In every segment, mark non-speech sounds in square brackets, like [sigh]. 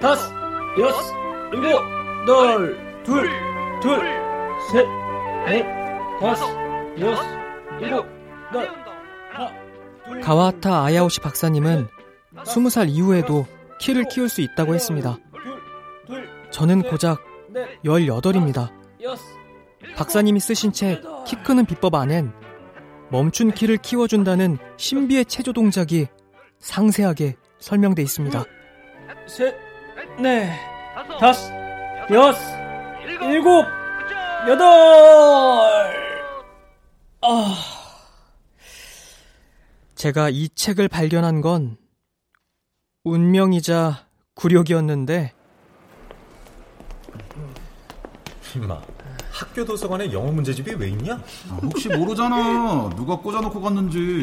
다섯, 여섯, 일곱, 널, 둘, 둘, 셋, 넷, 다섯, 여섯, 일곱, 널, 하나. 가와타 아야오시 박사님은 20살 이후에도 키를 키울 수 있다고 했습니다. 저는 고작 18입니다. 박사님이 쓰신 책 키 크는 비법 안엔 멈춘 키를 키워준다는 신비의 체조 동작이 상세하게 설명돼 있습니다. 셋, 넷, 다섯, 여섯, 일곱, 여덟. 아. 제가 이 책을 발견한 건 운명이자 굴욕이었는데 임마 학교 도서관에 영어 문제집이 왜 있냐? 아, 혹시 모르잖아. 누가 꽂아놓고 갔는지.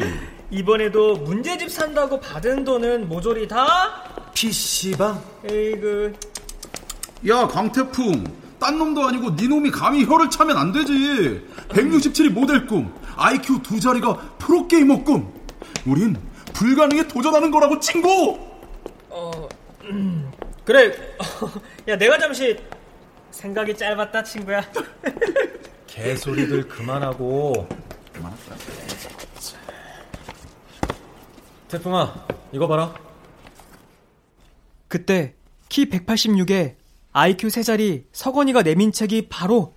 이번에도 문제집 산다고 받은 돈은 모조리 다 PC방? 에이그. 야 강태풍. 딴 놈도 아니고 네 놈이 감히 혀를 차면 안 되지. 167이 모델 꿈 IQ 두 자리가 프로게이머 꿈. 우린 불가능에 도전하는 거라고 친구! 어 음, 그래. [laughs] 야 내가 잠시 생각이 짧았다 친구야. [laughs] 개소리들 그만하고. 태풍아 이거 봐라. 그때 키 186에 IQ 세 자리 서건이가 내민 책이 바로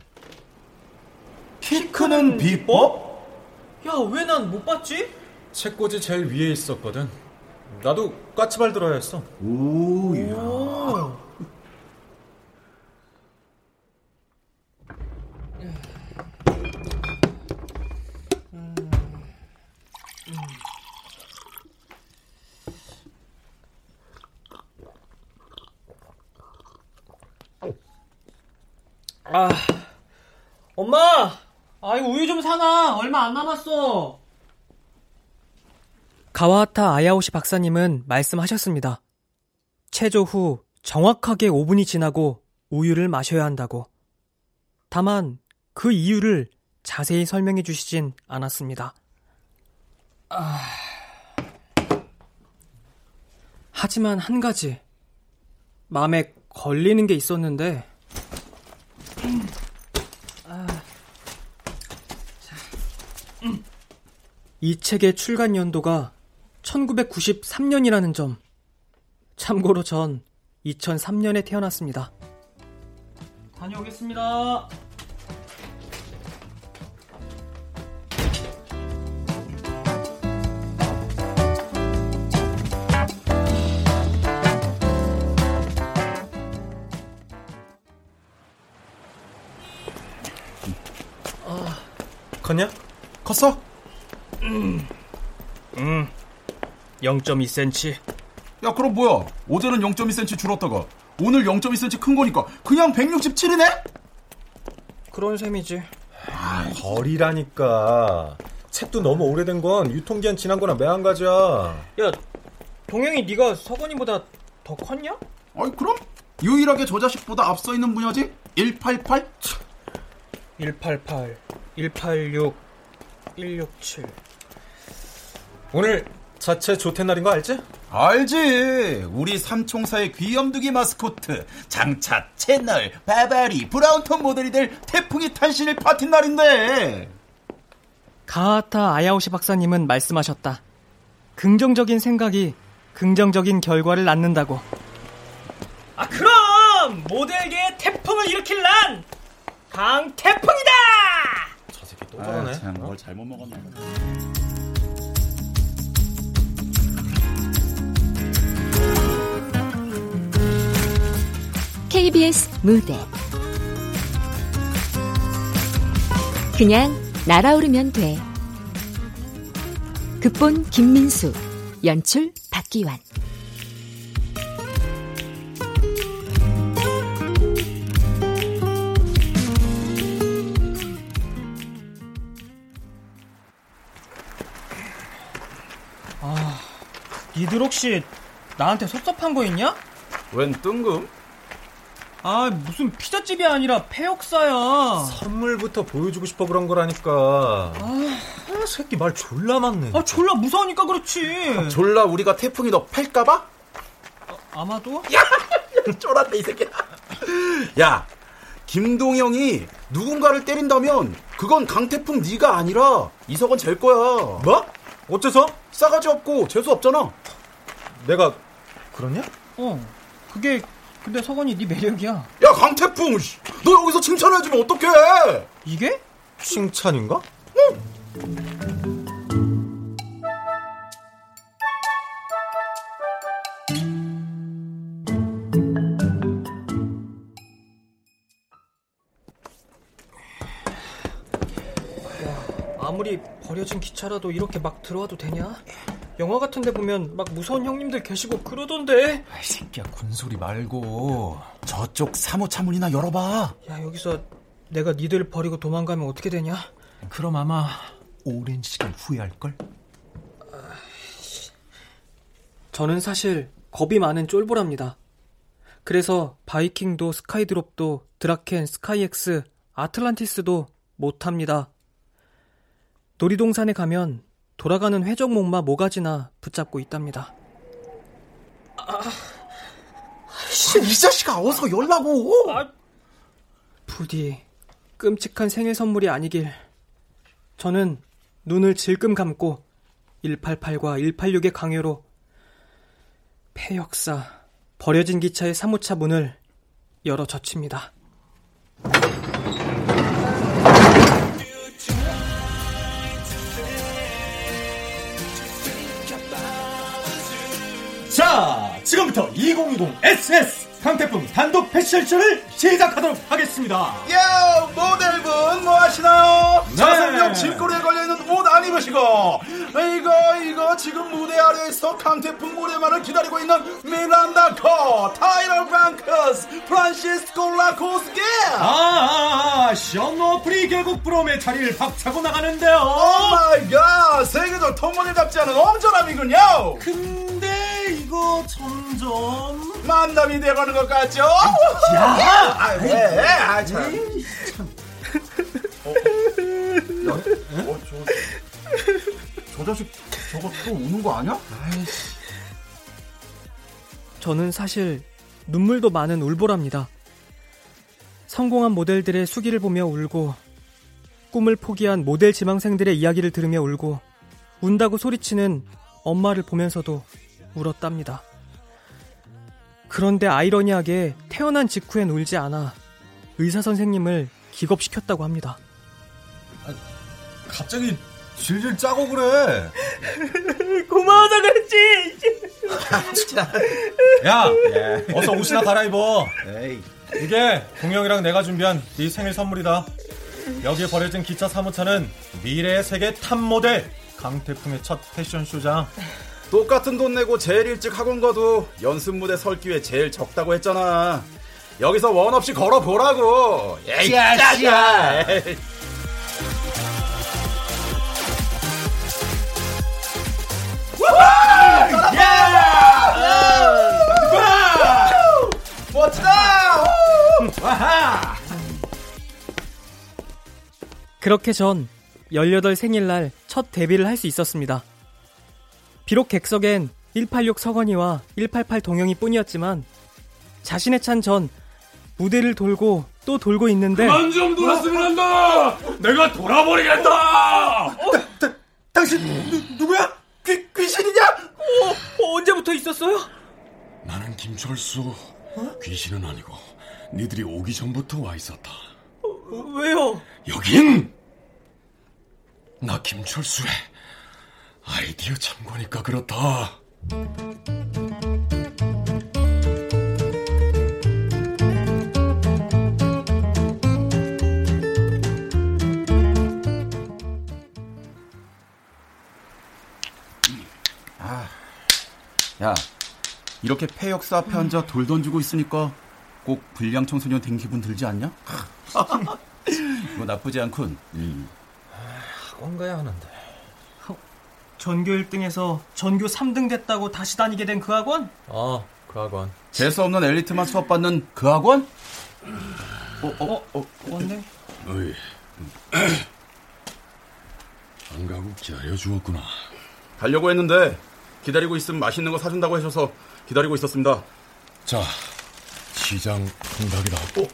키 크는 비법? 야 왜 난 못 봤지? 책꽂이 제일 위에 있었거든. 나도 까치발 들어야 했어. 오 야 아, 엄마! 아, 이거 우유 좀 사놔. 얼마 안 남았어. 가와타 아야오시 박사님은 말씀하셨습니다. 체조 후 정확하게 5분이 지나고 우유를 마셔야 한다고. 다만 그 이유를 자세히 설명해 주시진 않았습니다. 아... 하지만 한 가지 마음에 걸리는 게 있었는데 이 책의 출간 연도가 1993년이라는 점. 참고로 전 2003년에 태어났습니다. 다녀오겠습니다. 컸냐? 컸어? 음, 0.2cm. 야 그럼 뭐야 어제는 0.2cm 줄었다가 오늘 0.2cm 큰 거니까 그냥 167이네? 그런 셈이지. 아, 거리라니까 책도 너무 오래된 건 유통기한 지난 거나 매한 가지야 야, 동영이 네가 서건이보다 더 컸냐? 아이 그럼 유일하게 저 자식보다 앞서 있는 분야지 188 188, 186, 167. 오늘 자체 조퇴 날인 거 알지? 알지 우리 삼총사의 귀염둥이 마스코트 장차 채널 바바리 브라운톤 모델이 될 태풍이 탄신일 파티 날인데 가하타 아야오시 박사님은 말씀하셨다. 긍정적인 생각이 긍정적인 결과를 낳는다고. 아 그럼 모델계의 태풍을 일으킬 난 강태풍이다! 저 새끼 또 저러네 아, 뭘 잘못 먹었네 KBS 무대 그냥 날아오르면 돼 극본 김민수 연출 박기환 니들 혹시 나한테 섭섭한 거 있냐? 웬 뜬금? 아 무슨 피자집이 아니라 폐역사야. 선물부터 보여주고 싶어 그런 거라니까 아, 새끼 말 졸라 많네 아 졸라 무서우니까 그렇지. 졸라 우리가 태풍이 너 팔까봐? 아 마도? 야! 쫄았네, 이 새끼야. 야, 김동영이 누군가를 때린다면 그건 강태풍 네가 아니라 이석은 잴 거야. 뭐? 어째서? 싸가지 없고 재수 없잖아. 내가 그러냐? 어. 그게 근데 석원이 네 매력이야. 야 강태풍, 너 여기서 칭찬해주면 어떡해? 이게? 칭찬인가? 아무리 버려진 기차라도 이렇게 막 들어와도 되냐? 영화 같은 데 보면 막 무서운 형님들 계시고 그러던데. 아이 새끼야 군소리 말고 저쪽 사무차문이나 열어봐. 야 여기서 내가 니들 버리고 도망가면 어떻게 되냐? 그럼 아마 오랜 시간 후회할 걸? 저는 사실 겁이 많은 쫄보랍니다. 그래서 바이킹도 스카이드롭도 드라켄, 스카이엑스, 아틀란티스도 못합니다. 놀이동산에 가면 돌아가는 회적목마 모가지나 붙잡고 있답니다. 아, 이 자식아 어서 열라고. 아, 부디 끔찍한 생일 선물이 아니길. 저는 눈을 질끔 감고 188과 186의 강요로 폐역사 버려진 기차의 사무차 문을 열어 젖힙니다. 지금부터 2020 SS 강태풍 단독 패션쇼를 시작하도록 하겠습니다. 야 모델분 뭐 하시나요? 네. 자성명 질거리에 걸려있는 옷 안 입으시고 이거 이거 지금 무대 아래에서 강태풍 무대만을 기다리고 있는 미란다 코 타이러 브랑크스 프란시스코 라코스게 아, 아, 아 션노프리 결국 브롬의 자리를 박차고 나가는데요. 오 마이 갓 세계적 통모델 답지 않은 엄전함이군요 근데 이거 점점 만남이 돼가는 것 같죠? 야! 아, 왜? 아, 참. 어, 야, 어, 저, 저 자식 저거 또 우는 거 아니야? 저는 사실 눈물도 많은 울보랍니다. 성공한 모델들의 수기를 보며 울고 꿈을 포기한 모델 지망생들의 이야기를 들으며 울고 운다고 소리치는 엄마를 보면서도 울었답니다. 그런데 아이러니하게 태어난 직후엔 울지 않아 의사 선생님을 기겁시켰다고 합니다. 갑자기 질질 짜고 그래. [laughs] 고마워서 그렇지. [laughs] 야, 어서 옷이나 갈아입어. 에이. 이게 동영이랑 내가 준비한 네 생일 선물이다. 여기에 버려진 기차 사무차는 미래의 세계 탑 모델 강태풍의 첫 패션쇼장. 똑같은 돈 내고 제일 일찍 학원 가도 연습 무대 설 기회 제일 적다고 했잖아. 여기서 원 없이 걸어보라고. 에이, 짜야. 멋지다. 그렇게 전 18 생일날 첫 데뷔를 할 수 있었습니다. 비록 객석엔 186 서건이와 188 동영이 뿐이었지만 자신의 찬 전 무대를 돌고 또 돌고 있는데 좀 놀았으면 한다! 내가 돌아버리겠다! 당신 누, 누구야? 귀, 귀신이냐? 어, 언제부터 있었어요? 나는 김철수. 귀신은 아니고 니들이 오기 전부터 와 있었다. 왜요? 여긴 나 김철수의 아이디어 참고니까 그렇다. 야, 이렇게 폐역사 앞에 앉아 돌 던지고 있으니까 꼭 불량 청소년 된 기분 들지 않냐? [laughs] 이거 나쁘지 않군. 음. 학원 가야 하는데. 전교 1등에서 전교 3등 됐다고 다시 다니게 된 그 학원? 어, 그 학원. 재수 없는 엘리트만 수업 받는 그 학원? 어, 어, 어, 왔네. 어이. 안 가고 기다려 주었구나. 가려고 했는데 기다리고 있으면 맛있는 거 사준다고 하셔서 기다리고 있었습니다. 자, 시장 통닭이다. 오,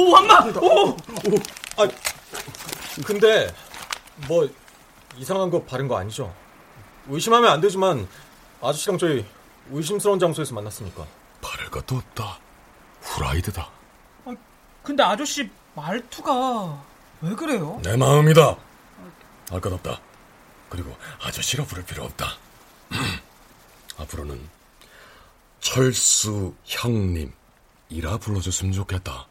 오, 완마! 오! 오! 아, 근데, 뭐, 이상한 거 바른 거 아니죠? 의심하면 안 되지만, 아저씨랑 저희 의심스러운 장소에서 만났으니까. 바를 것도 없다. 후라이드다. 아, 근데 아저씨 말투가 왜 그래요? 내 마음이다. 알 것 없다. 그리고 아저씨라 부를 필요 없다. 앞으로는 철수 형님이라 불러줬으면 좋겠다.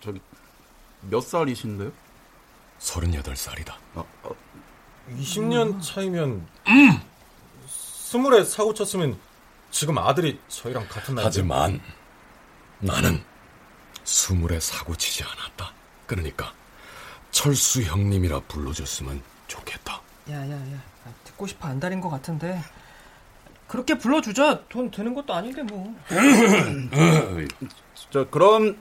저기 몇 살이신데요? 38살이다. 아, 아, 20년 차이면, 스물에 사고 쳤으면, 지금 아들이 저희랑 같은 나이. 하지만 나는 스물에 사고 치지 않았다. 그러니까 철수 형님이라 불러줬으면 좋겠다. 야야야 듣고 싶어 안 달인 것 같은데 그렇게 불러주자 돈 드는 것도 아닌데 뭐 [laughs] 저 그럼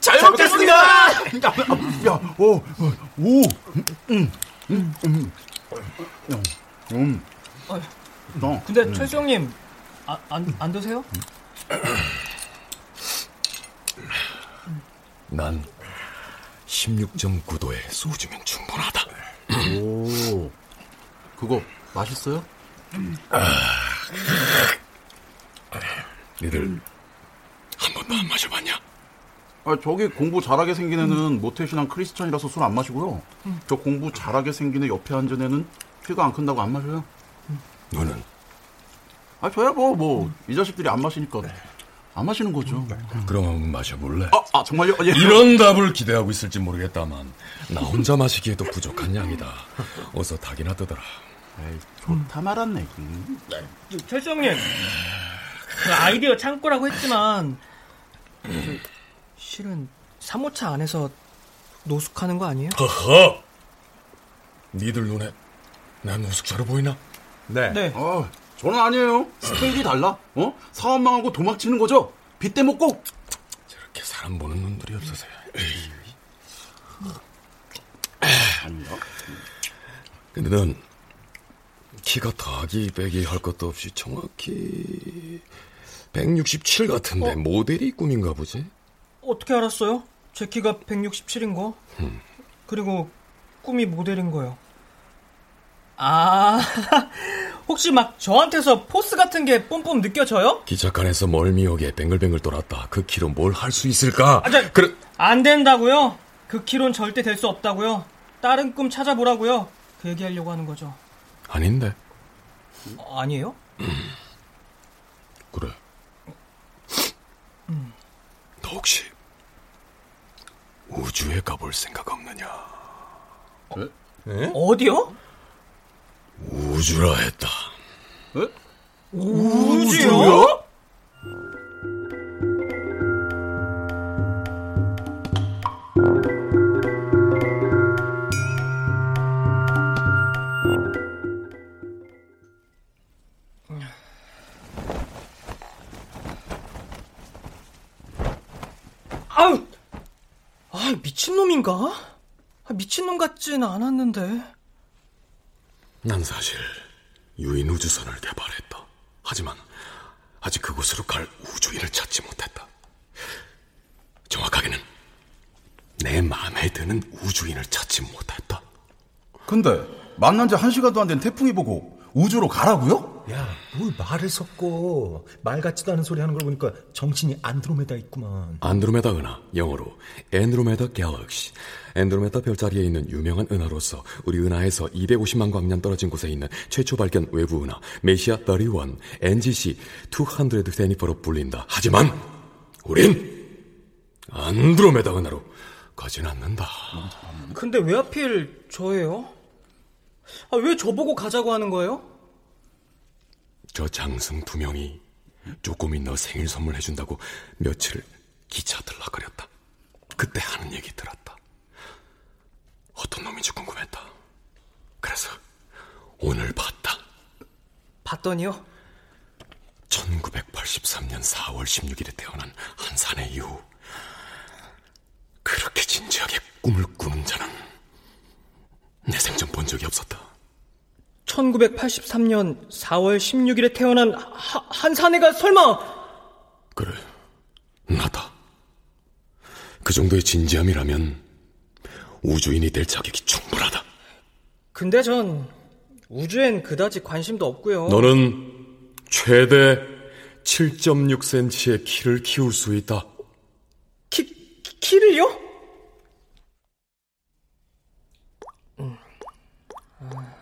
잘 먹겠습니다. 야, 야, 오, 오, 음, 음, 음, 음, 어. 근데 철수 형님 아, 안, 안 드세요? 난 16.9도의 소주면 충분하다. 오, 그거 맛있어요? 니들 한 번도 안 마셔봤냐? 아, 저기 공부 잘하게 생긴 애는 모태신앙 크리스천이라서 술 안 마시고요. 저 공부 잘하게 생긴 애 옆에 앉은 애는 피가 안 큰다고 안 마셔요. 너는 아, 저야 뭐, 뭐, 이 자식들이 안 마시니까 안 마시는 거죠. 그럼 한번 마셔볼래? 아, 아 정말요? 예. 이런 답을 기대하고 있을지 모르겠다만 나 혼자 마시기에도 부족한 양이다. 어서 닭이나 뜨더라. 에이, 좋다 말았네. 철수 형님 그 아이디어 창고라고 했지만 그, 실은 사모차 안에서 노숙하는 거 아니에요? 허허! 니들 눈에 난 노숙자로 보이나? 네. 네 아, 저는 아니에요. 스케일이 달라. 어? 사업망하고 도막 치는 거죠? 빚 대 먹고. 저렇게 사람 보는 눈들이 없어서야. 에이. 아니요. 근데 넌 키가 더하기 빼기 할 것도 없이 정확히 167 같은데 모델이 꿈인가 보지? 어떻게 알았어요? 제 키가 167인 거 그리고 꿈이 모델인 거요 아 [laughs] 혹시 막 저한테서 포스 같은 게 뿜뿜 느껴져요? 기차칸에서 멀미역에 뱅글뱅글 돌았다. 그 키로 뭘 할 수 있을까? 아, 저- 그래, 안 된다고요? 그 키론 절대 될 수 없다고요? 다른 꿈 찾아보라고요? 그 얘기하려고 하는 거죠. 아닌데. 어, 아니에요? 그래. 너 혹시 우주에 가볼 생각 없느냐? 네? 어디요? 우주라 했다. 우주요? 아유, 미친놈인가? 아, 미친놈 같진 않았는데. 난 사실 유인 우주선을 개발했다. 하지만 아직 그곳으로 갈 우주인을 찾지 못했다. 정확하게는 내 마음에 드는 우주인을 찾지 못했다. 근데 만난 지 한 시간도 안 된 태풍이 보고 우주로 가라고요? 야, 뭘 말을 섞어. 말 같지도 않은 소리 하는 걸 보니까 정신이 안드로메다 있구만. 안드로메다 은하, 영어로 엔드로메다 갤럭시. 엔드로메다 별자리에 있는 유명한 은하로서 우리 은하에서 250만 광년 떨어진 곳에 있는 최초 발견 외부 은하 메시아 31, NGC 224로 불린다. 하지만 우린 안드로메다 은하로 가진 않는다. 근데 왜 하필 저예요? 아, 왜 저보고 가자고 하는 거예요? 저 장승 두 명이 조금이 너 생일 선물 해준다고 며칠 기차 들락거렸다. 그때 하는 얘기 들었다. 어떤 놈인지 궁금했다. 그래서 오늘 봤다. 봤더니요. 1983년 4월 16일에 태어난 한 사내 이후 그렇게 진지하게 꿈을 꾸는 자는 내 생전 본 적이 없었다. 1983년 4월 16일에 태어난 하- 한 사내가 설마 그래, 나다. 그 정도의 진지함이라면 우주인이 될 자격이 충분하다. 근데 전 우주엔 그다지 관심도 없고요. 너는 최대 7.6cm의 키를 키울 수 있다. 키, 키를요? 음. 아.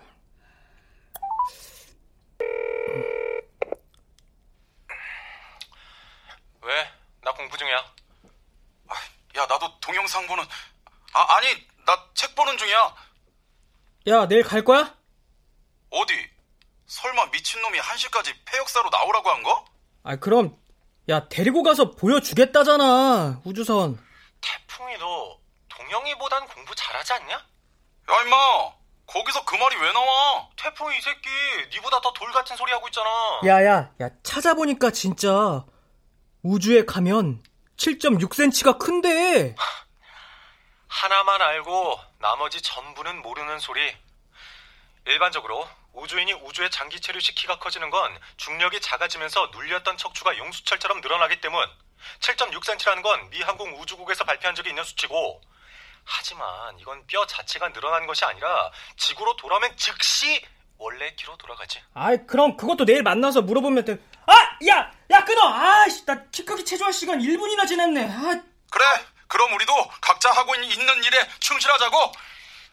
왜? 나 공부 중이야. 아, 야, 나도 동영상 보는, 아, 아니, 나 책 보는 중이야. 야, 내일 갈 거야? 어디? 설마 미친놈이 1시까지 폐역사로 나오라고 한 거? 아, 그럼, 야, 데리고 가서 보여주겠다잖아, 우주선. 태풍이 너 동영이보단 공부 잘하지 않냐? 야, 임마! 거기서 그 말이 왜 나와? 태풍이 이 새끼 니보다 더 돌 같은 소리 하고 있잖아. 야, 야, 야, 찾아보니까 진짜 우주에 가면 7.6cm가 큰데. 하나만 알고 나머지 전부는 모르는 소리. 일반적으로 우주인이 우주의 장기 체류시 키가 커지는 건 중력이 작아지면서 눌렸던 척추가 용수철처럼 늘어나기 때문 7.6cm라는 건 미 항공 우주국에서 발표한 적이 있는 수치고 하지만 이건 뼈 자체가 늘어나는 것이 아니라 지구로 돌아오면 즉시 원래 키로 돌아가지. 아이, 그럼 그것도 내일 만나서 물어보면 돼. 아! 야! 야, 끊어! 아이씨, 나 키 크기 체조할 시간 1분이나 지났네. 아, 그래, 그럼 우리도 각자 하고 있는 일에 충실하자고.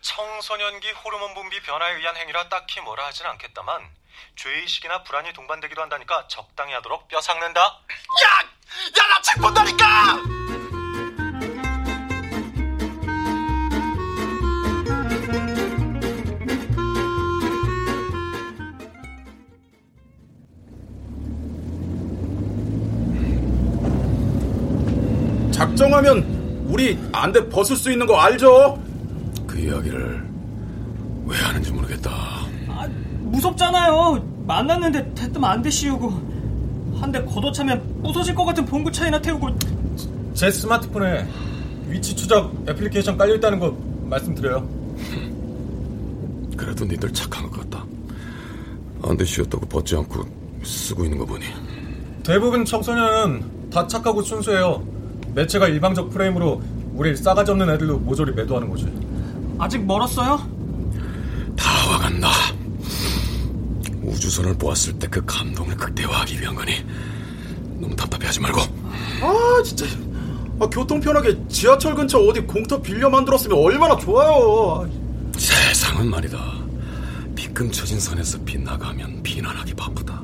청소년기 호르몬 분비 변화에 의한 행위라 딱히 뭐라 하진 않겠다만 죄의식이나 불안이 동반되기도 한다니까 적당히 하도록 뼈 삭는다. 야! 야, 나 책 본다니까! 작정하면 우리 안대 벗을 수 있는 거 알죠? 그 이야기를 왜 하는지 모르겠다. 아, 무섭잖아요. 만났는데 대뜸 안 되시우고. 한 대 걷어차면 부서질 것 같은 봉구 차이나 태우고. 제 스마트폰에 위치 추적 애플리케이션 깔려 있다는 거 말씀드려요. 그래도 니들 착한 것 같다. 안돼 쉬었다고 벗지 않고 쓰고 있는 거 보니. 대부분 청소년은 다 착하고 순수해요. 매체가 일방적 프레임으로 우리 싸가지 없는 애들로 모조리 매도하는 거지. 아직 멀었어요? 다 와간다. 우주선을 보았을 때 그 감동을 극대화하기 위한 거니 너무 답답해하지 말고. 아 진짜 아, 교통 편하게 지하철 근처 어디 공터 빌려 만들었으면 얼마나 좋아요. 세상은 말이다. 비끔쳐진 선에서 빗나가면 비난하기 바쁘다.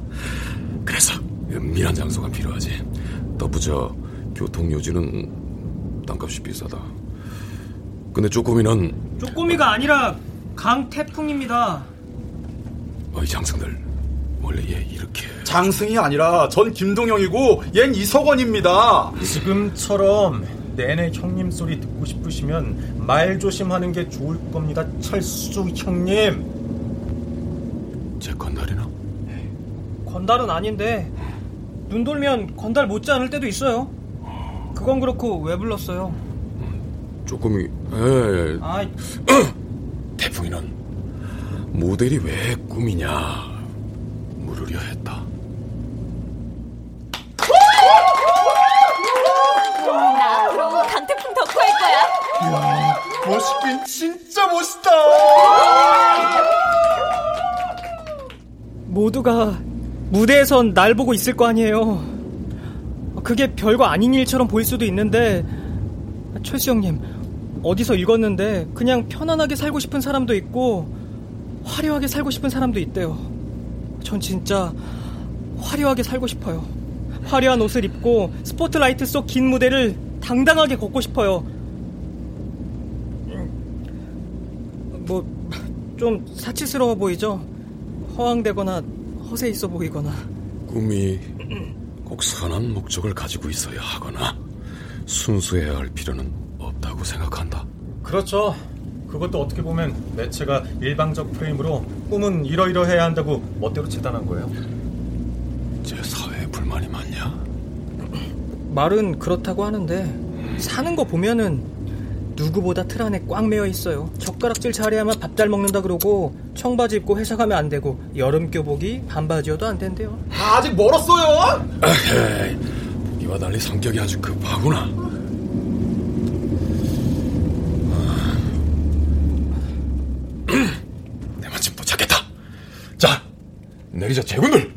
그래서 은밀한 장소가 필요하지. 더부저 교통요지는 땅값이 비싸다. 근데 쪼꼬미는 쪼꼬미가 아니라 강태풍입니다. 어이 장승들 원래 얘 이렇게 장승이 아니라 전 김동영이고 얜 이석원입니다. 지금처럼 내내 형님 소리 듣고 싶으시면 말 조심하는 게 좋을 겁니다. 철수 형님. 제 건달이나? 건달은 아닌데 눈 돌면 건달 못지 않을 때도 있어요. 그건 그렇고 왜 불렀어요? 쪼꼬미 에 아, 태풍이는 모델이 왜 꿈이냐 물으려 했다. 나 앞으로 강태풍 덕후 할 거야. 멋있긴 진짜 멋있다. 모두가 무대에선 날 보고 있을 거 아니에요. 그게 별거 아닌 일처럼 보일 수도 있는데 철수 형님 어디서 읽었는데 그냥 편안하게 살고 싶은 사람도 있고 화려하게 살고 싶은 사람도 있대요. 전 진짜 화려하게 살고 싶어요. 화려한 옷을 입고 스포트라이트 속 긴 무대를 당당하게 걷고 싶어요. 뭐 좀 사치스러워 보이죠? 허황되거나 허세 있어 보이거나. 꿈이 꼭 선한 목적을 가지고 있어야 하거나 순수해야 할 필요는 없다고 생각한다. 그렇죠. 그것도 어떻게 보면 매체가 일방적 프레임으로 꿈은 이러이러해야 한다고 멋대로 재단한 거예요. 제 사회에 불만이 많냐? 말은 그렇다고 하는데 사는 거 보면은 누구보다 틀 안에 꽉 매여 있어요. 젓가락질 잘해야만 밥 잘 먹는다 그러고 청바지 입고 회사 가면 안 되고 여름 교복이 반바지여도 안 된대요. 아 직 멀었어요. 에이, 보기 이와 달리 성격이 아주 급하구나. [clears throat] 내 마침 도착했다. 자, 내리자 제군들.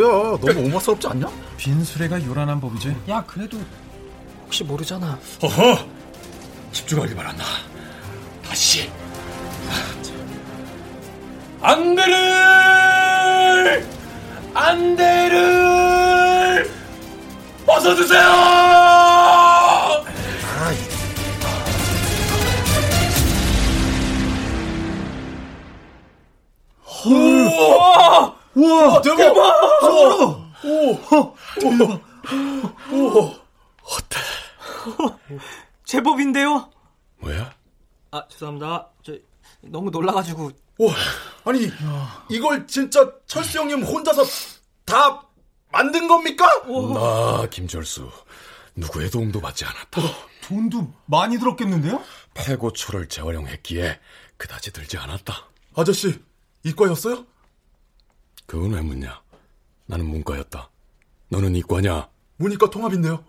뭐야? 너무 오마스럽지 않냐? 빈수레가 요란한 법이지. 야, 그래도 혹시 모르잖아. 허허! 집중하기 바란다 다시. 안대를! 안대를! 벗어주세요 우와 우와 대박! 소름! 어때 제법인데요? 뭐야 아, 죄송합니다. 저 너무 놀라가지고 와 아니 이걸 진짜 철수 형님 혼자서 다 만든 겁니까? 나 김철수 누구의 도움도 받지 않았다 돈도 많이 들었겠는데요? 폐고초를 재활용했기에 그다지 들지 않았다 아저씨 이과였어요? 그건 왜 묻냐 나는 문과였다 너는 이과냐 문이과 통합인데요.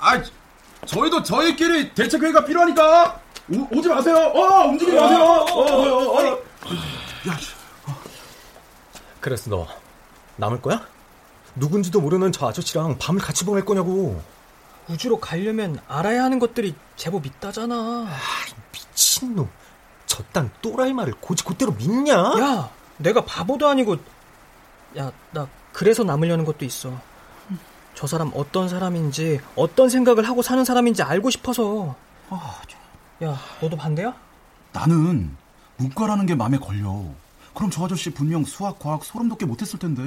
아, 저희도 저희끼리 대책회의가 필요하니까 오, 지 마세요. 어, 움직이지 마세요. 어, 어, 어, 어. 그래서 너 남을 거야? 누군지도 모르는 저 아저씨랑 밤을 같이 보낼 거냐고. 우주로 가려면 알아야 하는 것들이 제법 있다잖아. 미친놈. 저딴 또라이 말을 고지 곧대로 믿냐? 야, 내가 바보도 아니고 야, 나 그래서 남으려는 것도 있어. 저 사람 어떤 사람인지 어떤 생각을 하고 사는 사람인지 알고 싶어서. 야, 너도 반대야? 나는 문과라는 게 마음에 걸려. 그럼 저 아저씨 분명 수학, 과학 소름 돋게 못했을 텐데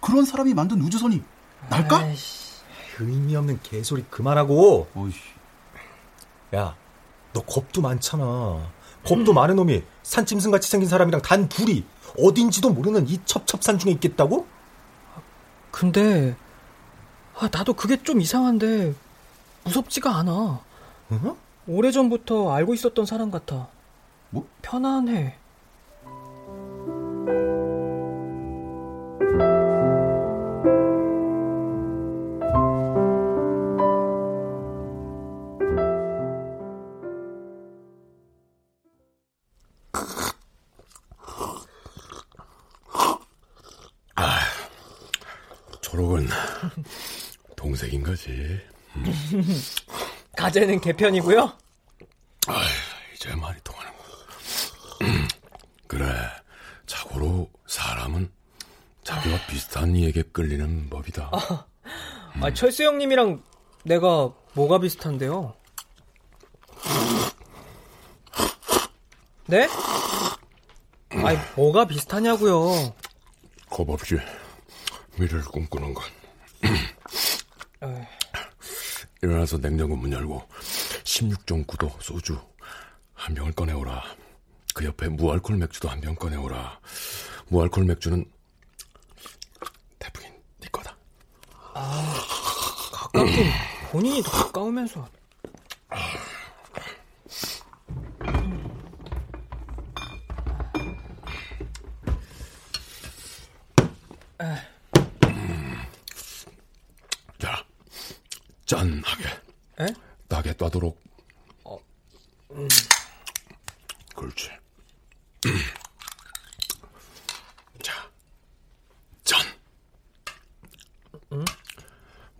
그런 사람이 만든 우주선이 날까? 아이씨. 의미 없는 개소리 그만하고. 어이씨. 야, 너 겁도 많잖아. 겁도 많은 놈이 산짐승같이 생긴 사람이랑 단 둘이 어딘지도 모르는 이 첩첩산 중에 있겠다고? 근데 아, 나도 그게 좀 이상한데 무섭지가 않아. 응? 오래전부터 알고 있었던 사람 같아. 뭐? 편안해. 초록은 동색인 거지 [laughs] 가재는 개편이고요. 이제 말이 통하는 거. [clears throat] 그래, 자고로 사람은 자기와 비슷한 이에게 끌리는 법이다. 아, 철수 형님이랑 내가 뭐가 비슷한데요? 네? 아니, 뭐가 비슷하냐고요. 겁 없이 미래를 꿈꾸는 건. [clears throat] 일어나서 냉장고 문 열고 16.9도 소주 한 병을 꺼내오라. 그 옆에 무알콜 맥주도 한 병 꺼내오라. 무알콜 맥주는 태풍이 네 거다. 가깝긴 본인이 더 가까우면서. 자, 짠하게. 에? 따게 따도록. 어, 그렇지. 자, 짠.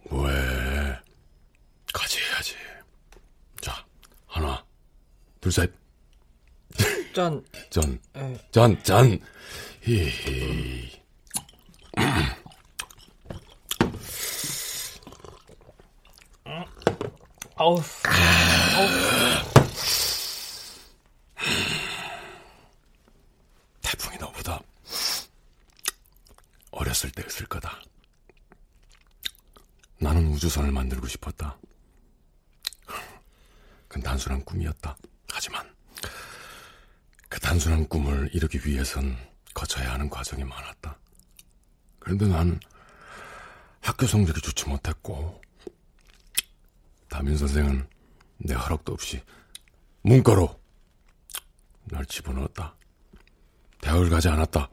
뭐해? 같이 해야지. 자, 하나, 둘, 셋. 짠. 짠, 에. 짠, 짠. 히히. 아우. 태풍이 너보다 어렸을 때였을 거다. 나는 우주선을 만들고 싶었다. 그건 단순한 꿈이었다. 단순한 꿈을 이루기 위해선 거쳐야 하는 과정이 많았다. 그런데 난 학교 성적이 좋지 못했고 담임 선생은 내 허락도 없이 문과로 날 집어넣었다. 대학을 가지 않았다.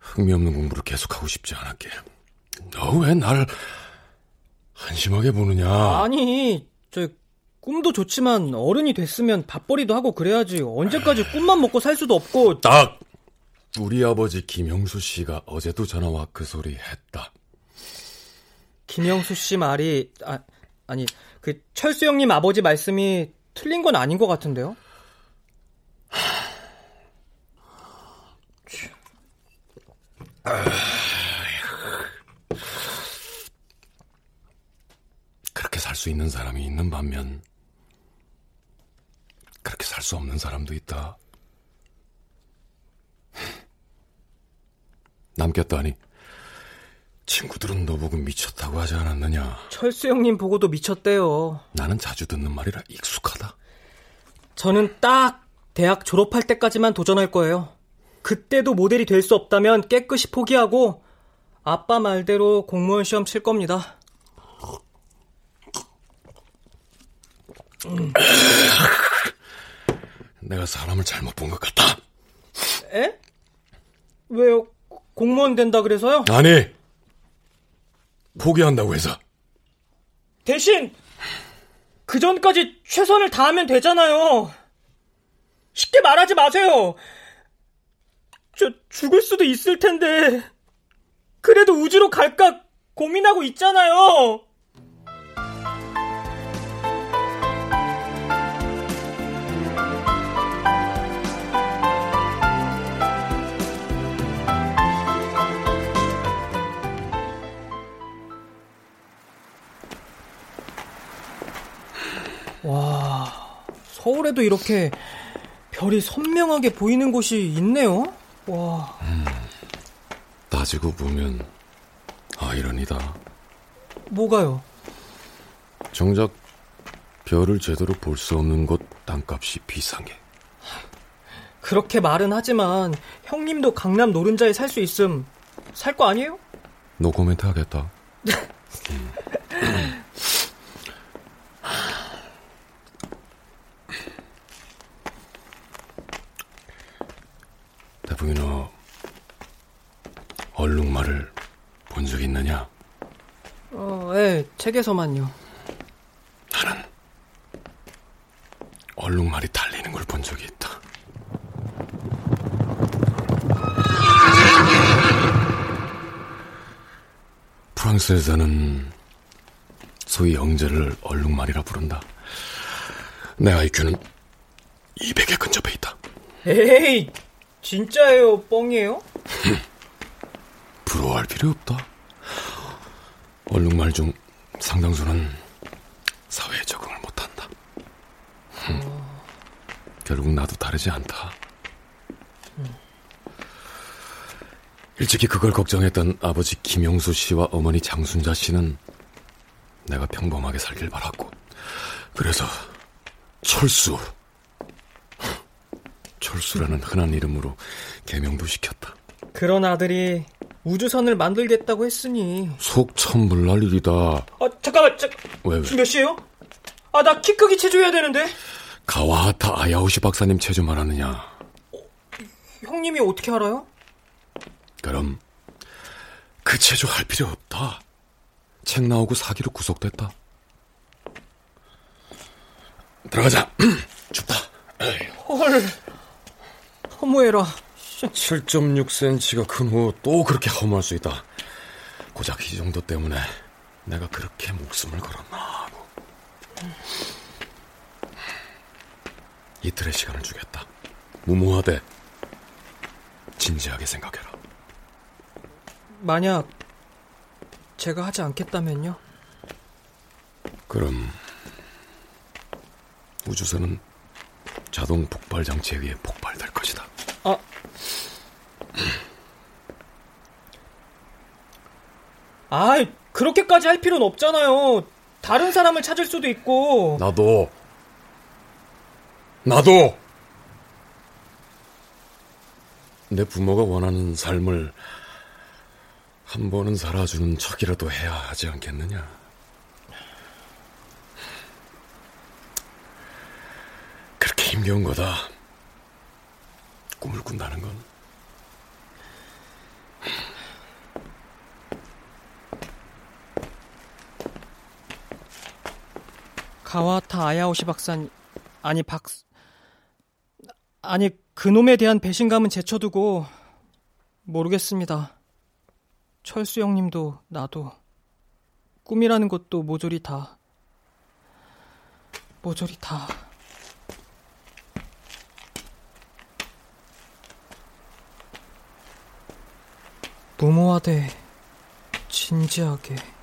흥미없는 공부를 계속하고 싶지 않았게. 너 왜 날 한심하게 보느냐? 아니, 저 꿈도 좋지만 어른이 됐으면 밥벌이도 하고 그래야지. 언제까지 꿈만 먹고 살 수도 없고. 딱! 우리 아버지 김영수 씨가 어제도 전화 와 그 소리 했다. 김영수 씨 말이 아, 아니 그 철수 형님 아버지 말씀이 틀린 건 아닌 것 같은데요? 그렇게 살 수 있는 사람이 있는 반면 그렇게 살 수 없는 사람도 있다. [laughs] 남겼다니 친구들은 너 보고 미쳤다고 하지 않았느냐? 철수 형님 보고도 미쳤대요. 나는 자주 듣는 말이라 익숙하다. 저는 딱 대학 졸업할 때까지만 도전할 거예요. 그때도 모델이 될 수 없다면 깨끗이 포기하고 아빠 말대로 공무원 시험 칠 겁니다. 음. [laughs] 내가 사람을 잘못 본 것 같다. 에? 왜요? 공무원 된다 그래서요? 아니, 포기한다고 해서. 대신 그 전까지 최선을 다하면 되잖아요. 쉽게 말하지 마세요. 저 죽을 수도 있을 텐데 그래도 우주로 갈까 고민하고 있잖아요. 서울에도 이렇게 별이 선명하게 보이는 곳이 있네요. 와. 음, 따지고 보면 아이러니다. 뭐가요? 정작 별을 제대로 볼 수 없는 곳 땅값이 비상해. 그렇게 말은 하지만 형님도 강남 노른자에 살 수 있음 살 거 아니에요? 노 코멘트 하겠다. [laughs] 음. 대풍이 너 얼룩말을 본 적 있느냐? 어, 예, 책에서만요. 나는 얼룩말이 달리는 걸 본 적이 있다. 프랑스에서는 소위 영재를 얼룩말이라 부른다. 내 IQ는 200에 근접해 있다. 에이, 진짜예요? 뻥이에요? 부러워할 필요 없다. 얼룩말 중 상당수는 사회에 적응을 못한다. 어... 결국 나도 다르지 않다. 음. 일찍이 그걸 걱정했던 아버지 김용수 씨와 어머니 장순자 씨는 내가 평범하게 살길 바랐고, 그래서 철수, 철수라는 흔한 이름으로 개명도 시켰다. 그런 아들이 우주선을 만들겠다고 했으니 속 천불날 일이다. 아 잠깐만, 자, 왜, 왜? 지금 몇 시에요? 아 나 키 크기 체조해야 되는데. 가와하타 아야오시 박사님 체조만 하느냐? 어, 형님이 어떻게 알아요? 그럼 그 체조 할 필요 없다. 책 나오고 사기로 구속됐다. 들어가자. [clears throat] 춥다. 헐. 허무해라. 7.6cm가 큰 후 또 그렇게 허무할 수 있다. 고작 이 정도 때문에 내가 그렇게 목숨을 걸었나 하고. 이틀의 시간을 주겠다. 무모하되 진지하게 생각해라. 만약 제가 하지 않겠다면요? 그럼 우주선은 자동 폭발 장치에 의해 폭발될 것이다. 아, 아이, 그렇게까지 할 필요는 없잖아요. 다른 사람을 찾을 수도 있고. 나도. 나도! 내 부모가 원하는 삶을 한 번은 살아주는 척이라도 해야 하지 않겠느냐? 그렇게 힘겨운 거다. 꿈을 꾼다는 건. 가와타 아야오시 박사님, 아니 박, 아니 그놈에 대한 배신감은 제쳐두고 모르겠습니다. 철수 형님도 나도 꿈이라는 것도 모조리 다 모조리 다 무모하되 진지하게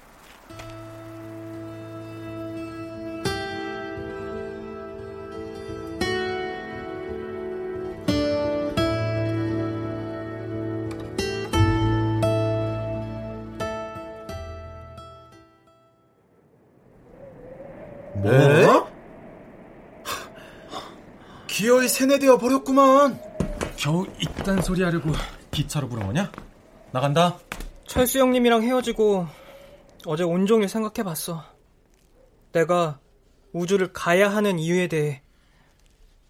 세뇌되어 버렸구만. 겨우 이딴 소리 하려고 기차로 부른 냐 나간다. 철수 형님이랑 헤어지고 어제 온종일 생각해봤어. 내가 우주를 가야 하는 이유에 대해.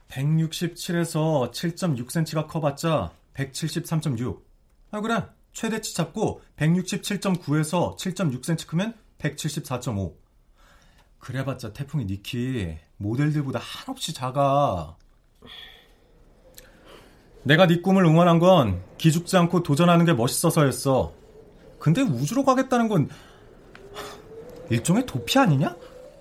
167에서 7.6cm가 커봤자 173.6. 아 그래. 최대치 잡고 167.9에서 7.6cm 크면 174.5. 그래봤자 태풍이 니키 모델들보다 한없이 작아. 내가 네 꿈을 응원한 건 기죽지 않고 도전하는 게 멋있어서였어. 근데 우주로 가겠다는 건 일종의 도피 아니냐?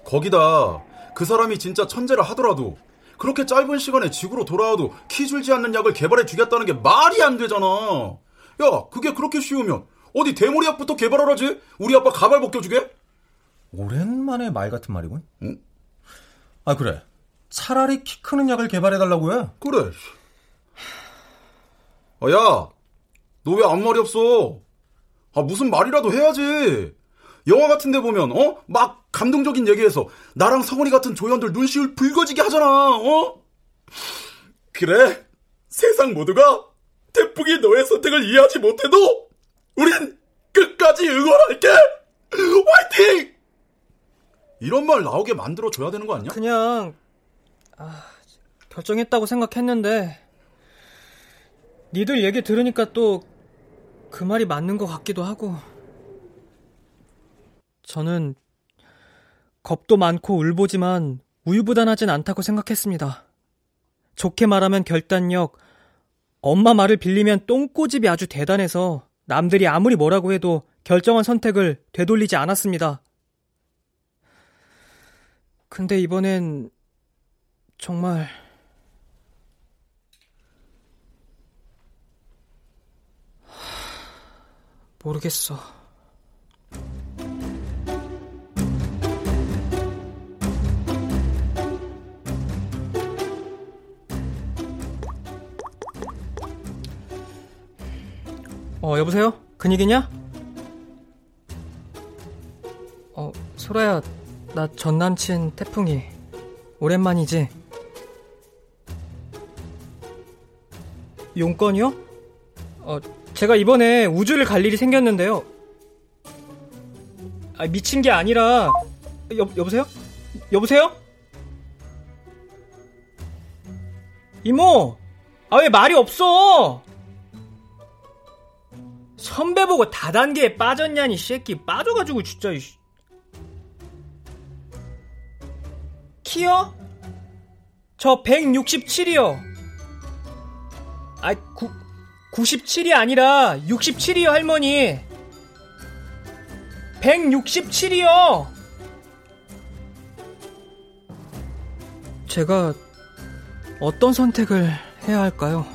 거기다 그 사람이 진짜 천재를 하더라도 그렇게 짧은 시간에 지구로 돌아와도 키 줄지 않는 약을 개발해 주겠다는 게 말이 안 되잖아. 야, 그게 그렇게 쉬우면 어디 대머리약부터 개발하라지? 우리 아빠 가발 벗겨주게? 오랜만에 말 같은 말이군. 응? 아 그래. 차라리 키 크는 약을 개발해달라고 해. 그래. 아, 야, 너 왜 아무 말이 없어? 아, 무슨 말이라도 해야지. 영화 같은 데 보면, 어? 막 감동적인 얘기해서 나랑 성원이 같은 조연들 눈시울 붉어지게 하잖아, 어? 그래. 세상 모두가 태풍이 너의 선택을 이해하지 못해도 우린 끝까지 응원할게! 화이팅! 이런 말 나오게 만들어줘야 되는 거 아니야? 그냥, 아, 결정했다고 생각했는데, 니들 얘기 들으니까 또 그 말이 맞는 것 같기도 하고. 저는 겁도 많고 울보지만 우유부단하진 않다고 생각했습니다. 좋게 말하면 결단력, 엄마 말을 빌리면 똥꼬집이 아주 대단해서 남들이 아무리 뭐라고 해도 결정한 선택을 되돌리지 않았습니다. 근데 이번엔 정말 모르겠어. 어, 여보세요? 근익이냐? 어, 소라야, 나 전 남친 태풍이. 오랜만이지? 용건이요? 어, 제가 이번에 우주를 갈 일이 생겼는데요. 아, 미친 게 아니라, 여, 여보세요? 여보세요? 이모! 아, 왜 말이 없어? 선배 보고 다단계에 빠졌냐니, 새끼. 빠져가지고, 진짜, 키요? 저 167이요. 아, 구, 97이 아니라 67이요, 할머니. 167이요. 제가 어떤 선택을 해야 할까요?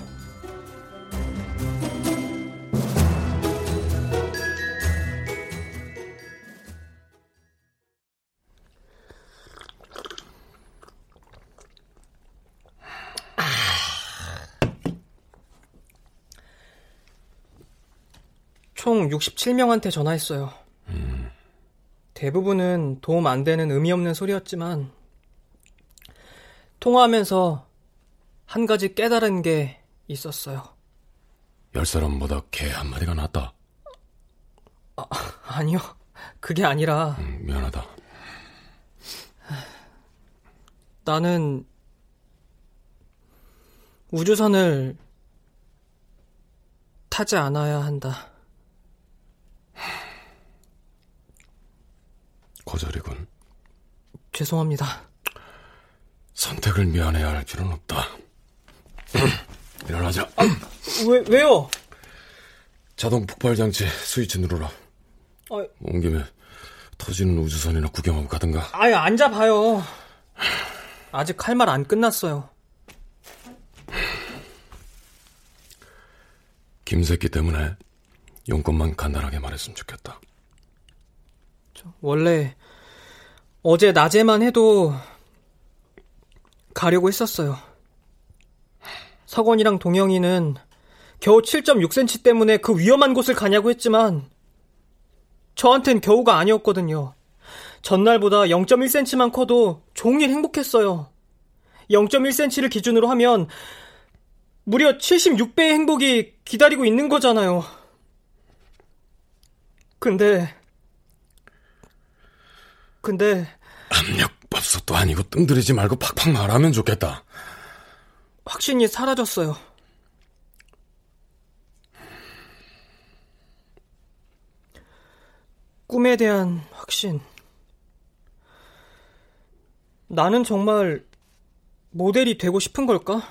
총 67명한테 전화했어요. 음. 대부분은 도움 안 되는 의미 없는 소리였지만, 통화하면서 한 가지 깨달은 게 있었어요. 열 사람보다 개 한 마리가 낫다. 아, 아니요. 그게 아니라. 음, 미안하다. 나는 우주선을 타지 않아야 한다. 거절이군. 죄송합니다. 선택을 미안해야 할 필요는 없다. [clears throat] 일어나자. 아, [clears throat] 왜, 왜요? 자동 폭발 장치 스위치 누르라. 아, 온 김에 터지는 우주선이나 구경하고 가든가. 아예 앉아봐요. 아직 할 말 안 끝났어요. 김새끼 때문에 용건만 간단하게 말했으면 좋겠다. 원래 어제 낮에만 해도 가려고 했었어요. 석원이랑 동영이는 겨우 7.6cm 때문에 그 위험한 곳을 가냐고 했지만 저한텐 겨우가 아니었거든요. 전날보다 0.1cm만 커도 종일 행복했어요. 0.1cm를 기준으로 하면 무려 76배의 행복이 기다리고 있는 거잖아요. 근데, 근데. 압력밥솥도 아니고 뜸들이지 말고 팍팍 말하면 좋겠다. 확신이 사라졌어요. 꿈에 대한 확신. 나는 정말 모델이 되고 싶은 걸까?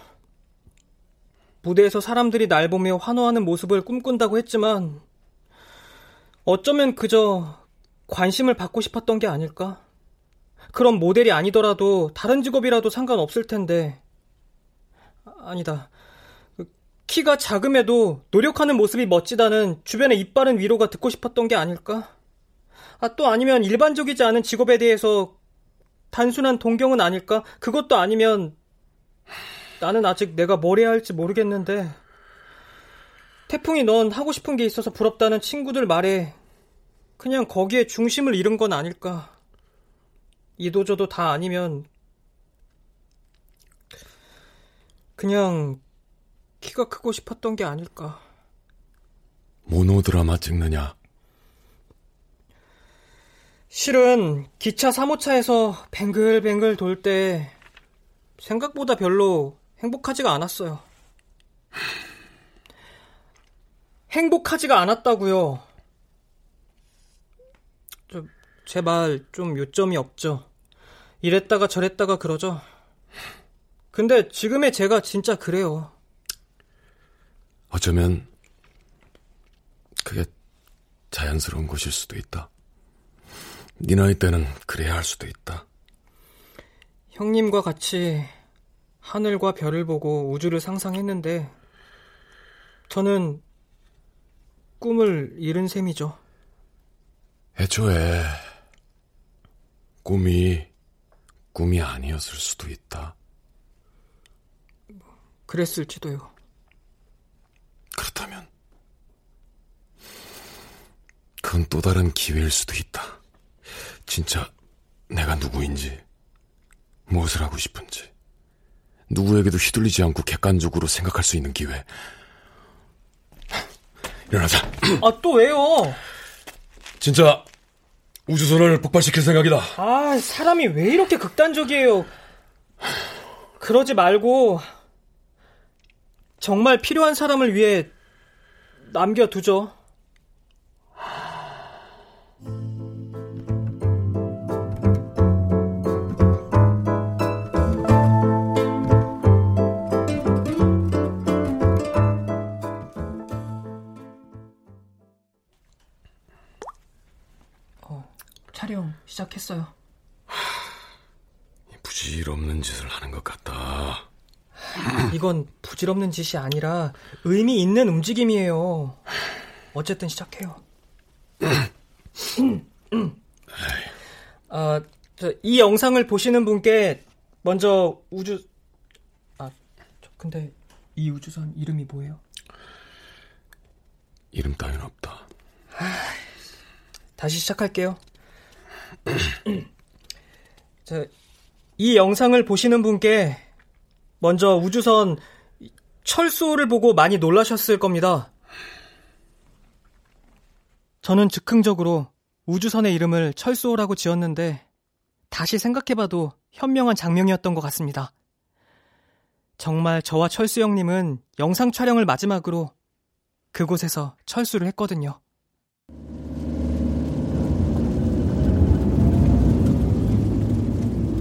무대에서 사람들이 날 보며 환호하는 모습을 꿈꾼다고 했지만, 어쩌면 그저 관심을 받고 싶었던 게 아닐까? 그런 모델이 아니더라도 다른 직업이라도 상관없을 텐데, 아니다. 키가 작음에도 노력하는 모습이 멋지다는 주변의 이빠른 위로가 듣고 싶었던 게 아닐까? 아, 또 아니면 일반적이지 않은 직업에 대해서 단순한 동경은 아닐까? 그것도 아니면 나는 아직 내가 뭘 해야 할지 모르겠는데 태풍이 넌 하고 싶은 게 있어서 부럽다는 친구들 말에 그냥 거기에 중심을 잃은 건 아닐까? 이도저도 다 아니면 그냥 키가 크고 싶었던 게 아닐까? 모노드라마 찍느냐? 실은 기차 3호차에서 뱅글뱅글 돌 때 생각보다 별로 행복하지가 않았어요. 행복하지가 않았다고요. 제말좀 요점이 없죠. 이랬다가 저랬다가 그러죠. 근데 지금의 제가 진짜 그래요. 어쩌면 그게 자연스러운 것일 수도 있다. 네 나이 때는 그래야 할 수도 있다. 형님과 같이 하늘과 별을 보고 우주를 상상했는데 저는 꿈을 잃은 셈이죠. 애초에 꿈이 꿈이 아니었을 수도 있다. 그랬을지도요. 그렇다면 그건 또 다른 기회일 수도 있다. 진짜 내가 누구인지, 무엇을 하고 싶은지, 누구에게도 휘둘리지 않고 객관적으로 생각할 수 있는 기회. [laughs] 일어나자. 아, 또 왜요? 진짜 우주선을 폭발시킬 생각이다. 아, 사람이 왜 이렇게 극단적이에요? 그러지 말고 정말 필요한 사람을 위해 남겨두죠. 시작했어요. 부질없는 짓을 하는 것 같다. 이건 부질없는 짓이 아니라 의미 있는 움직임이에요. 어쨌든 시작해요. 아, 이 영상을 보시는 분께 먼저 우주 아, 근데 이 우주선 이름이 뭐예요? 이름 따윈 없다. 다시 시작할게요. [clears throat] 자, 이 영상을 보시는 분께 먼저 우주선 철수를 보고 많이 놀라셨을 겁니다. 저는 즉흥적으로 우주선의 이름을 철수호라고 지었는데 다시 생각해봐도 현명한 장면이었던 것 같습니다. 정말 저와 철수 형님은 영상 촬영을 마지막으로 그곳에서 철수를 했거든요.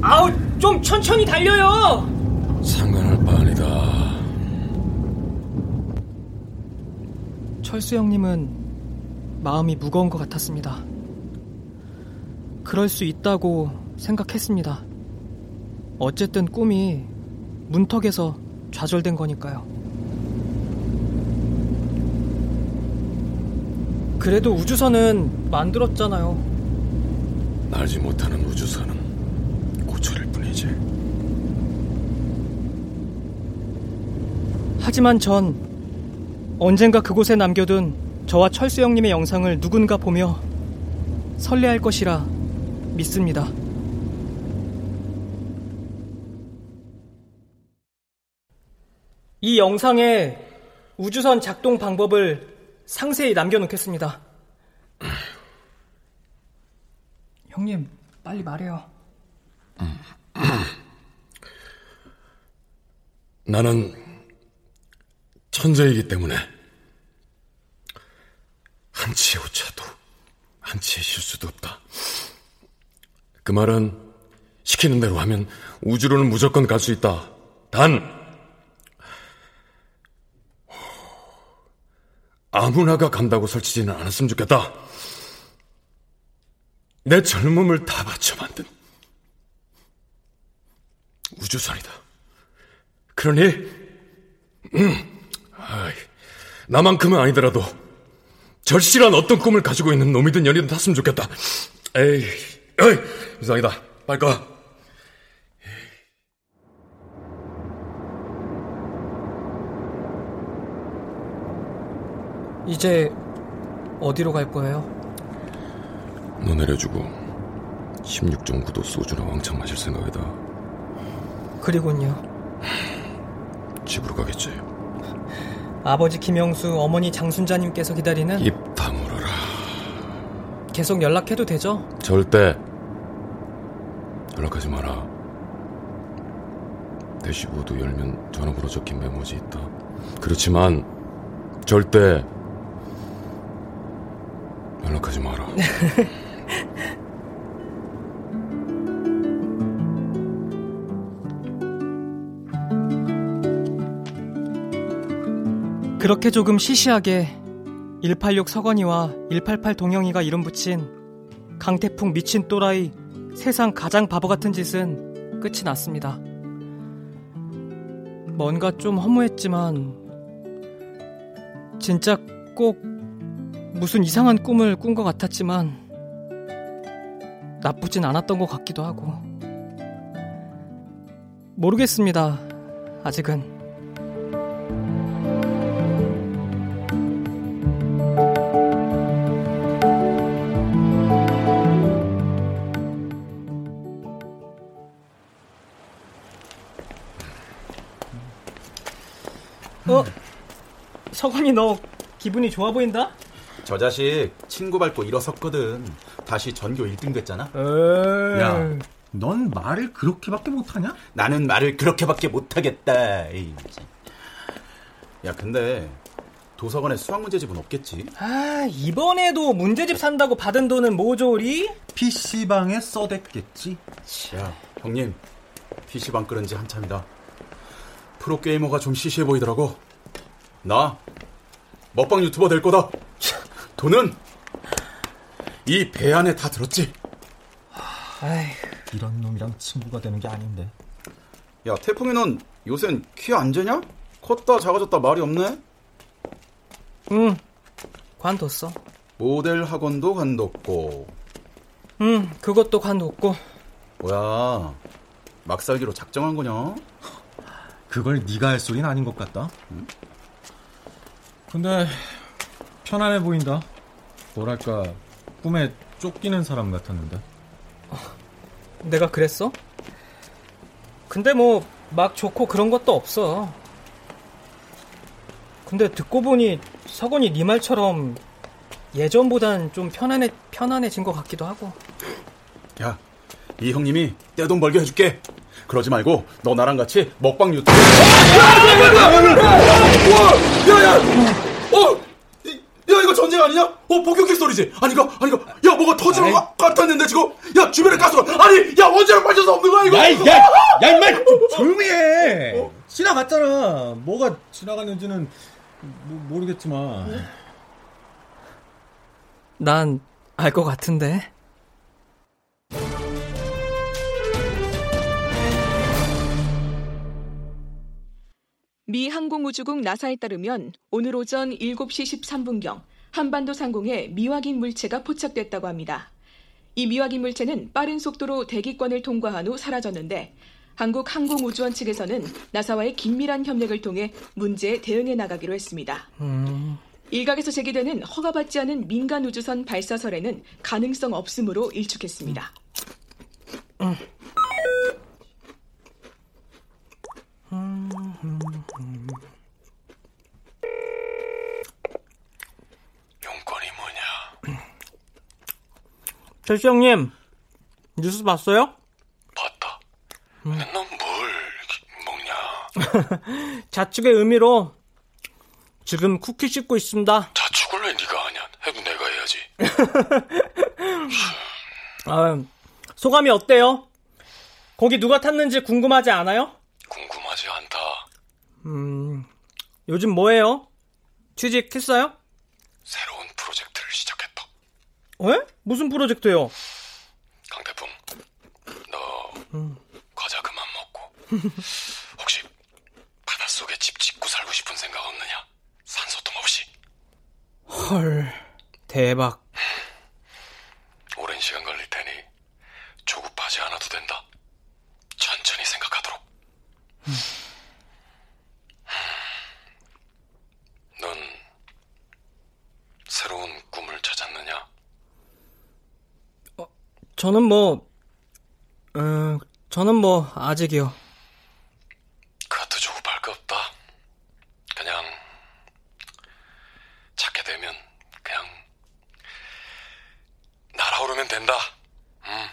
아우, 좀 천천히 달려요! 상관할 바 아니다. 철수 형님은 마음이 무거운 것 같았습니다. 그럴 수 있다고 생각했습니다. 어쨌든 꿈이 문턱에서 좌절된 거니까요. 그래도 우주선은 만들었잖아요. 날지 못하는 우주선은 고철일 뿐이지. 하지만 전 언젠가 그곳에 남겨둔 저와 철수 형님의 영상을 누군가 보며 설레할 것이라 믿습니다. 이 영상에 우주선 작동 방법을 상세히 남겨놓겠습니다. [clears throat] 형님, 빨리 말해요. [clears throat] 나는 천재이기 때문에 한치의 오차도 한치의 실수도 없다. 그 말은 시키는 대로 하면 우주로는 무조건 갈 수 있다. 단 아무나가 간다고 설치지는 않았으면 좋겠다. 내 젊음을 다 바쳐 만든 우주선이다. 그러니, 음, 아이, 나만큼은 아니더라도 절실한 어떤 꿈을 가지고 있는 놈이든 연이든 탔으면 좋겠다. 에이, 에이, 이상이다. 빨리 가. 이제 어디로 갈 거예요? 너 내려주고 16.9도 소주나 왕창 마실 생각이다. 그리곤요. 집으로 가겠지. 아버지 김영수, 어머니 장순자님께서 기다리는 입 다물어라. 계속 연락해도 되죠? 절대 연락하지 마라. 대시보드 열면 전화번호 적힌 메모지 있다. 그렇지만 절대 연락하지 마라. [laughs] 그렇게 조금 시시하게 186 서건이와 188 동영이가 이름 붙인 강태풍 미친 또라이 세상 가장 바보 같은 짓은 끝이 났습니다. 뭔가 좀 허무했지만 진짜 꼭 무슨 이상한 꿈을 꾼 것 같았지만 나쁘진 않았던 것 같기도 하고 모르겠습니다. 아직은. 서건이 너 기분이 좋아 보인다? 저 자식 친구 밟고 일어섰거든. 다시 전교 1등 됐잖아. 야, 넌 말을 그렇게밖에 못하냐? 나는 말을 그렇게밖에 못하겠다. 에이. 야, 근데 도서관에 수학 문제집은 없겠지? 아, 이번에도 문제집 산다고 받은 돈은 뭐죠리? PC방에 써댔겠지? 야, 형님. PC방 끓은 지 한참이다. 프로게이머가 좀 시시해 보이더라고. 나 먹방 유튜버 될 거다. 돈은 이 배 안에 다 들었지. 이런 놈이랑 친구가 되는 게 아닌데. 야, 태풍이 넌 요샌 키 안 재냐? 컸다 작아졌다 말이 없네. 응, 관뒀어. 모델 학원도 관뒀고. 응, 그것도 관뒀고. 뭐야, 막살기로 작정한 거냐? 그걸 네가 할 소리는 아닌 것 같다. 응? 근데 편안해 보인다. 뭐랄까 꿈에 쫓기는 사람 같았는데. 내가 그랬어? 근데 뭐 막 좋고 그런 것도 없어. 근데 듣고 보니 석원이 네 말처럼 예전보단 좀 편안해 편안해진 것 같기도 하고. 야, 이 형님이 떼돈 벌게 해줄게. 그러지 말고 너 나랑 같이 먹방 유튜브. 야야야! 어, 야 이거 전쟁 아니냐? 어 폭격기 소리지? 아니가 아니가? 야 뭐가 터지는 것 같았는데 지금? 야 주변에 가스가 아니 야 원자로 빠져서 없는 거야 이거? 야, 야, 야, 임마, 좀 조용히 해. 어? 지나갔잖아. 뭐가 지나갔는지는 뭐, 모르겠지만. 난 알 것 같은데. 미 항공우주국 나사에 따르면 오늘 오전 7시 13분경 한반도 상공에 미확인 물체가 포착됐다고 합니다. 이 미확인 물체는 빠른 속도로 대기권을 통과한 후 사라졌는데 한국 항공우주원 측에서는 나사와의 긴밀한 협력을 통해 문제에 대응해 나가기로 했습니다. 음. 일각에서 제기되는 허가받지 않은 민간 우주선 발사설에는 가능성 없음으로 일축했습니다. 음. 용건이 뭐냐? [clears throat] 철수 형님, 뉴스 봤어요? 봤다. 음. 넌뭘 먹냐? [laughs] 자축의 의미로 지금 쿠키 씹고 있습니다. 자축을 왜 네가 하냐? 해도 내가 해야지. [laughs] 아, 소감이 어때요? 거기 누가 탔는지 궁금하지 않아요? 음, 요즘 뭐해요? 취직했어요? 새로운 프로젝트를 시작했다. 왜? 무슨 프로젝트요? 강태풍, 너 음. 과자 그만 먹고 [laughs] 혹시 바닷속에 집 짓고 살고 싶은 생각 없느냐? 산소통 없이. 헐, 대박. 오랜 시간 걸릴 테니 조급하지 않아도 된다. 천천히 생각하도록. 음. 넌 새로운 꿈을 찾았느냐? 어, 저는 뭐, 음, 저는 뭐 아직이요. 그것도 조급할 거 없다. 그냥 찾게 되면 그냥 날아오르면 된다. 음.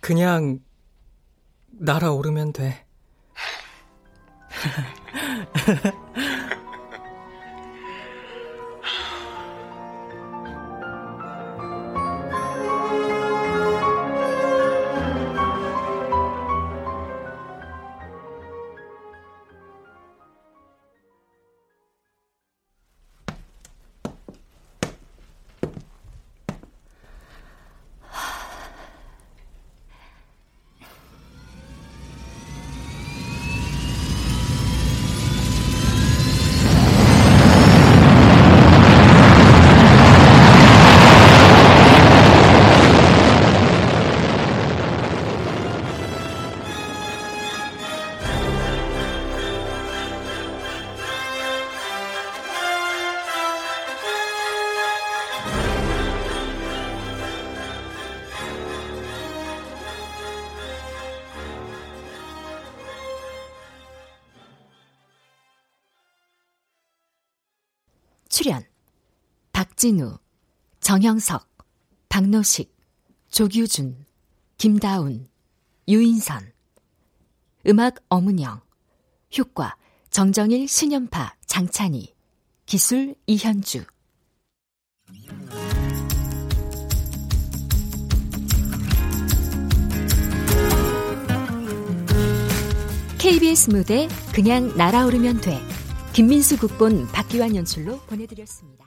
그냥 날아오르면 돼. [laughs] 박진우, 정형석, 박노식, 조규준, 김다운, 유인선. 음악 어문영 효과 정정일, 신연파, 장찬희 기술 이현주. KBS 무대 그냥 날아오르면 돼. 김민수 국본 박기환 연출로 보내드렸습니다.